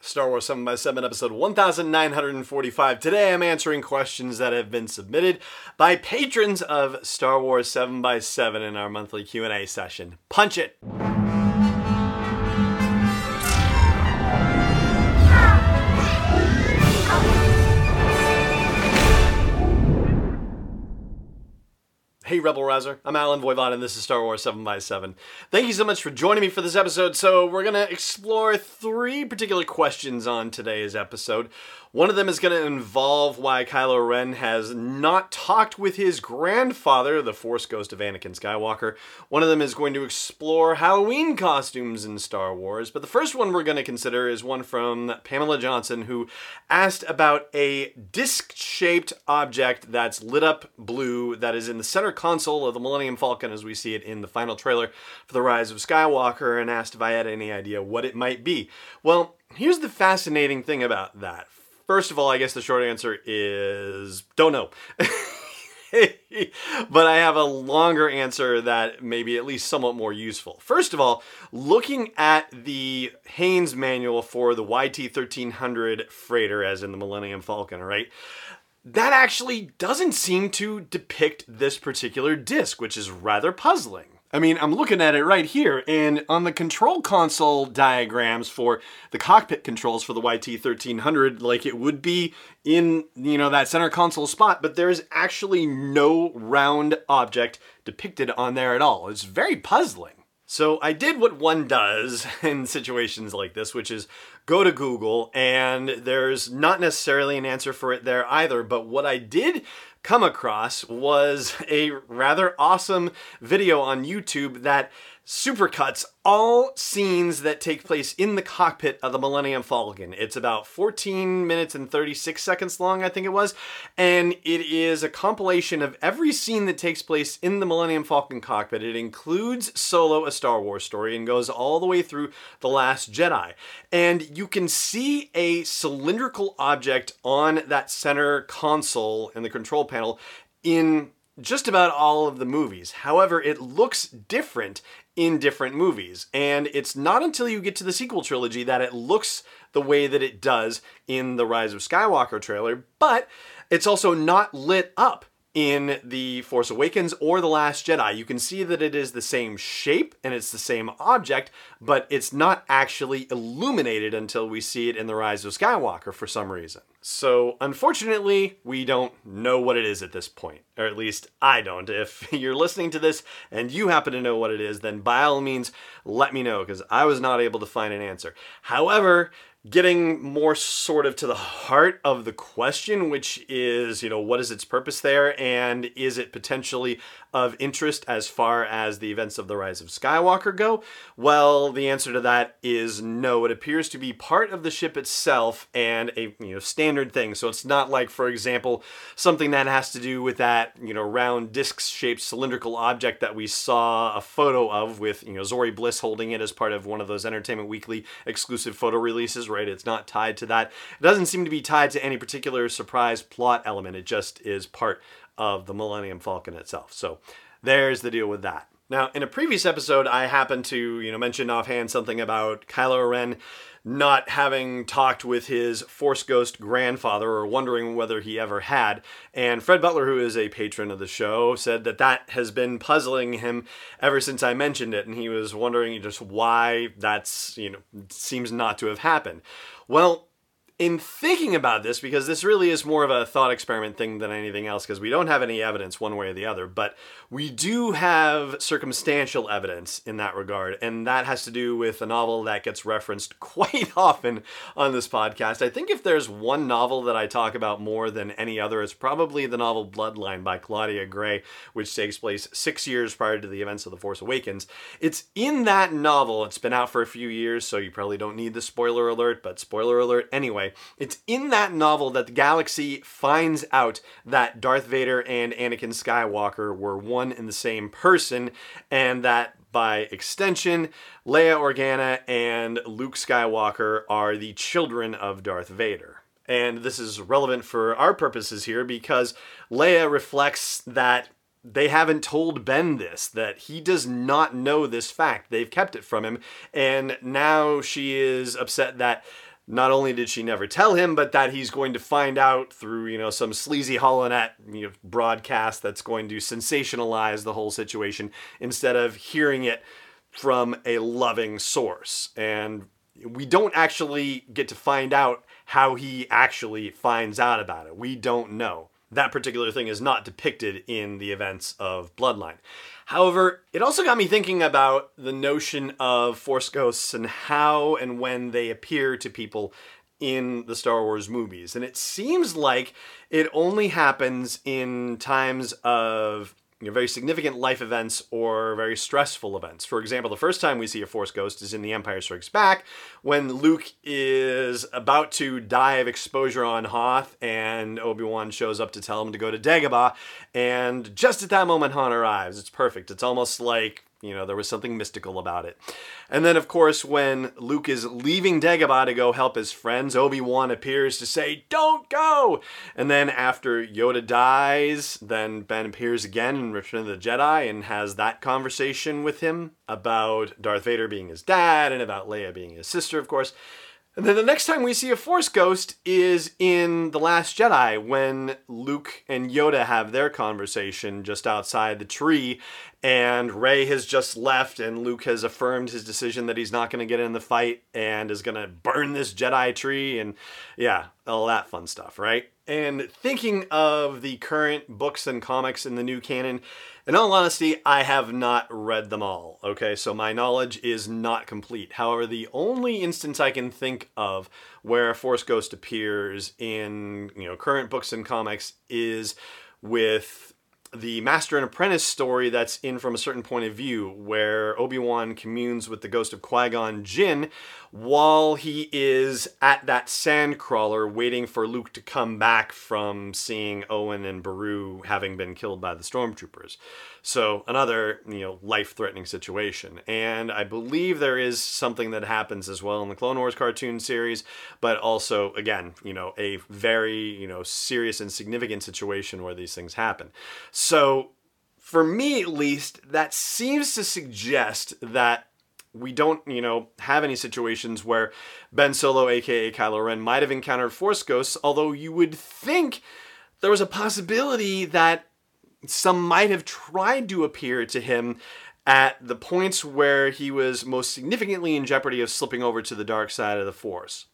Star Wars 7 by 7 episode 1945. Today I'm answering questions that have been submitted by patrons of Star Wars 7 by 7 in our monthly Q&A session. Punch it. Hey, Rebel Rouser. I'm Allen Voivod, and this is Star Wars 7 by 7 Thank you so much for joining me for this episode. So, we're going to explore three particular questions on today's episode. One of them is going to involve why Kylo Ren has not talked with his grandfather, the Force Ghost of Anakin Skywalker. One of them is going to explore Halloween costumes in Star Wars. But the first one we're going to consider is one from Pamela Johnson, who asked about a disc shaped object that's lit up blue that is in the center console of the Millennium Falcon as we see it in the final trailer for The Rise of Skywalker, and asked if I had any idea what it might be. Well, here's the fascinating thing about that. First of all, I guess the short answer is don't know. but I have a longer answer that may be at least somewhat more useful. First of all, looking at the Haynes manual for the YT 1300 freighter, as in the Millennium Falcon, right? That actually doesn't seem to depict this particular disc, which is rather puzzling. I mean, I'm looking at it right here, and on the control console diagrams for the cockpit controls for the YT1300, like it would be in, you know, that center console spot, but there's actually no round object depicted on there at all. It's very puzzling. So I did what one does in situations like this, which is go to Google, and there's not necessarily an answer for it there either. But what I did come across was a rather awesome video on YouTube that supercuts all scenes that take place in the cockpit of the Millennium Falcon. It's about 14 minutes and 36 seconds long, I think it was, and it is a compilation of every scene that takes place in the Millennium Falcon cockpit. It includes Solo, a Star Wars story, and goes all the way through The Last Jedi. And you can see a cylindrical object on that center console in the control panel in just about all of the movies. However, it looks different in different movies. And it's not until you get to the sequel trilogy that it looks the way that it does in the Rise of Skywalker trailer, but it's also not lit up in The Force Awakens or The Last Jedi. You can see that it is the same shape and it's the same object, but it's not actually illuminated until we see it in The Rise of Skywalker for some reason. So, unfortunately, we don't know what it is at this point, or at least I don't. If you're listening to this and you happen to know what it is, then by all means, let me know because I was not able to find an answer. However, getting more sort of to the heart of the question, which is, you know, what is its purpose there, and is it potentially of interest as far as the events of the Rise of Skywalker go? Well, the answer to that is no. It appears to be part of the ship itself and a you know standard thing. So it's not like, for example, something that has to do with that you know round disc-shaped cylindrical object that we saw a photo of with you know Zorii Bliss holding it as part of one of those Entertainment Weekly exclusive photo releases. Right? It's not tied to that. It doesn't seem to be tied to any particular surprise plot element. It just is part of the Millennium Falcon itself. So there's the deal with that. Now, in a previous episode, I happened to, you know, mention offhand something about Kylo Ren not having talked with his Force Ghost grandfather or wondering whether he ever had. And Fred Butler, who is a patron of the show, said that that has been puzzling him ever since I mentioned it. And he was wondering just why that's, you know, seems not to have happened. Well, in thinking about this, because this really is more of a thought experiment thing than anything else, because we don't have any evidence one way or the other, but we do have circumstantial evidence in that regard, and that has to do with a novel that gets referenced quite often on this podcast. I think if there's one novel that I talk about more than any other, it's probably the novel Bloodline by Claudia Gray, which takes place six years prior to the events of The Force Awakens. It's in that novel, it's been out for a few years, so you probably don't need the spoiler alert, but spoiler alert anyway. It's in that novel that the galaxy finds out that Darth Vader and Anakin Skywalker were one and the same person, and that by extension, Leia Organa and Luke Skywalker are the children of Darth Vader. And this is relevant for our purposes here because Leia reflects that they haven't told Ben this, that he does not know this fact. They've kept it from him. And now she is upset that not only did she never tell him, but that he's going to find out through, you know, some sleazy holonet you know, broadcast that's going to sensationalize the whole situation instead of hearing it from a loving source. And we don't actually get to find out how he actually finds out about it. We don't know. That particular thing is not depicted in the events of Bloodline. However, it also got me thinking about the notion of Force ghosts and how and when they appear to people in the Star Wars movies. And it seems like it only happens in times of you know, very significant life events or very stressful events. For example, the first time we see a Force ghost is in The Empire Strikes Back when Luke is about to die of exposure on Hoth and Obi-Wan shows up to tell him to go to Dagobah. And just at that moment, Han arrives. It's perfect. It's almost like you know, there was something mystical about it. And then, of course, when Luke is leaving Dagobah to go help his friends, Obi-Wan appears to say, don't go! And then after Yoda dies, then Ben appears again in Return of the Jedi and has that conversation with him about Darth Vader being his dad and about Leia being his sister, of course. And then the next time we see a Force ghost is in The Last Jedi when Luke and Yoda have their conversation just outside the tree and Rey has just left and Luke has affirmed his decision that he's not going to get in the fight and is going to burn this Jedi tree and yeah, all that fun stuff, right? And thinking of the current books and comics in the new canon, in all honesty, I have not read them all, okay? So my knowledge is not complete. However, the only instance I can think of where a Force Ghost appears in, you know, current books and comics is with the master and apprentice story that's in from a certain point of view, where Obi Wan communes with the ghost of Qui Gon Jinn while he is at that sand crawler waiting for Luke to come back from seeing Owen and Beru having been killed by the stormtroopers. So another, you know, life-threatening situation. And I believe there is something that happens as well in the Clone Wars cartoon series, but also again, you know, a very, you know, serious and significant situation where these things happen. So for me at least, that seems to suggest that we don't, you know, have any situations where Ben Solo, aka Kylo Ren, might have encountered Force ghosts, although you would think there was a possibility that some might have tried to appear to him at the points where he was most significantly in jeopardy of slipping over to the dark side of the Force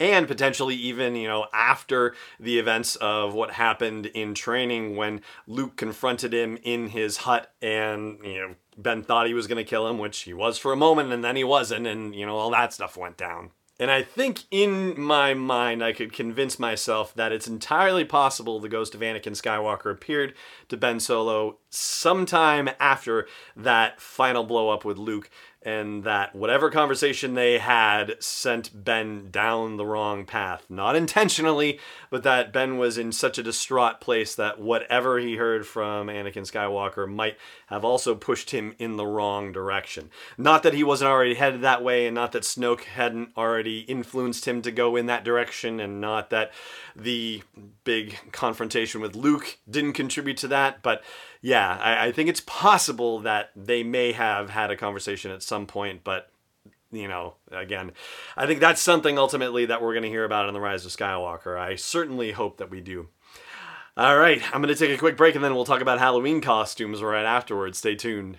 and potentially even, you know, after the events of what happened in training when Luke confronted him in his hut and, you know, Ben thought he was going to kill him, which he was for a moment and then he wasn't, and, you know, all that stuff went down. And I think in my mind, I could convince myself that it's entirely possible the ghost of Anakin Skywalker appeared to Ben Solo sometime after that final blow up with Luke and that whatever conversation they had sent Ben down the wrong path. Not intentionally, but that Ben was in such a distraught place that whatever he heard from Anakin Skywalker might have also pushed him in the wrong direction. Not that he wasn't already headed that way, and not that Snoke hadn't already influenced him to go in that direction, and not that the big confrontation with Luke didn't contribute to that, but yeah, I, I think it's possible that they may have had a conversation at some point, but you know, again, I think that's something ultimately that we're going to hear about in The Rise of Skywalker. I certainly hope that we do. All right, I'm going to take a quick break and then we'll talk about Halloween costumes right afterwards. Stay tuned.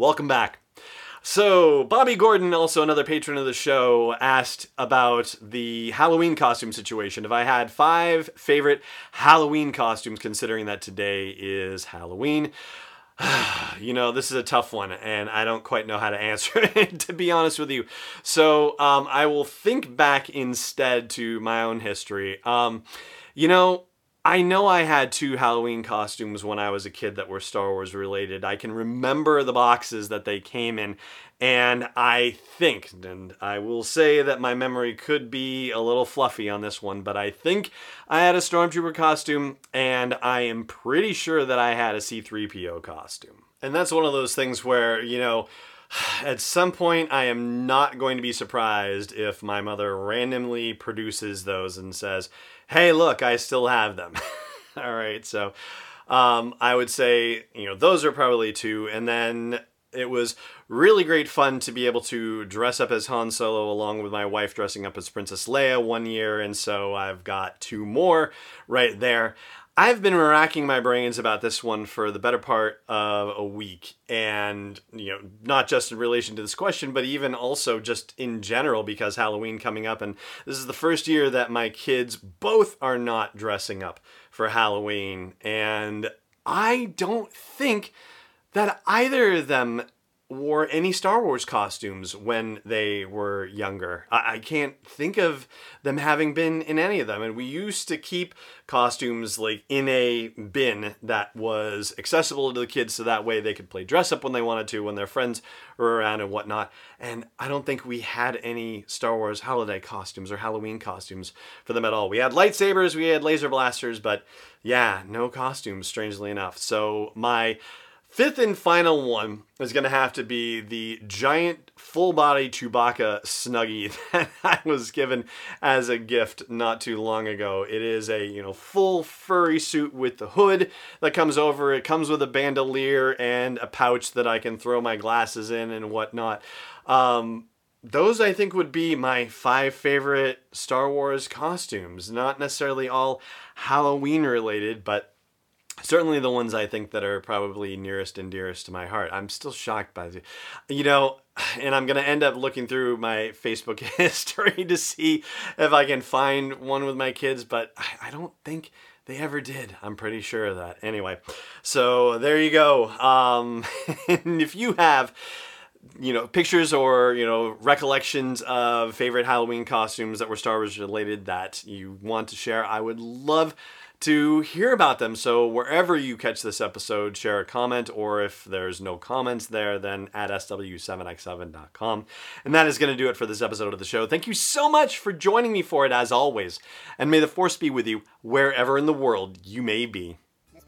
Welcome back. So, Bobby Gordon, also another patron of the show, asked about the Halloween costume situation. If I had five favorite Halloween costumes, considering that today is Halloween, you know, this is a tough one, and I don't quite know how to answer it, to be honest with you. So, um, I will think back instead to my own history. Um, you know, I know I had two Halloween costumes when I was a kid that were Star Wars related. I can remember the boxes that they came in, and I think, and I will say that my memory could be a little fluffy on this one, but I think I had a Stormtrooper costume, and I am pretty sure that I had a C3PO costume. And that's one of those things where, you know, at some point, I am not going to be surprised if my mother randomly produces those and says, hey, look, I still have them. All right, so um, I would say, you know, those are probably two. And then it was really great fun to be able to dress up as Han Solo along with my wife dressing up as Princess Leia one year. And so I've got two more right there. I've been racking my brains about this one for the better part of a week. And, you know, not just in relation to this question, but even also just in general because Halloween coming up. And this is the first year that my kids both are not dressing up for Halloween. And I don't think that either of them wore any Star Wars costumes when they were younger. I, I, can't think of them having been in any of them. And we used to keep costumes like in a bin that was accessible to the kids so that way they could play dress up when they wanted to when their friends were around and whatnot. And I don't think we had any Star Wars holiday costumes or Halloween costumes for them at all. We had lightsabers, we had laser blasters, but yeah, no costumes, strangely enough. So my Fifth and final one is going to have to be the giant full body Chewbacca snuggie that I was given as a gift not too long ago. It is a, you know, full furry suit with the hood that comes over. It comes with a bandolier and a pouch that I can throw my glasses in and whatnot. Um, those I think would be my five favorite Star Wars costumes. Not necessarily all Halloween related, but certainly the ones I think that are probably nearest and dearest to my heart. I'm still shocked by the, you know, and I'm gonna end up looking through my Facebook history to see if I can find one with my kids, but I, I don't think they ever did. I'm pretty sure of that. Anyway, so there you go. Um, and if you have you know pictures or you know recollections of favorite halloween costumes that were star wars related that you want to share i would love to hear about them. So wherever you catch this episode, share a comment, or if there's no comments there, then at sw7x7.com. And that is going to do it for this episode of the show. Thank you so much for joining me for it, as always. And may the force be with you wherever in the world you may be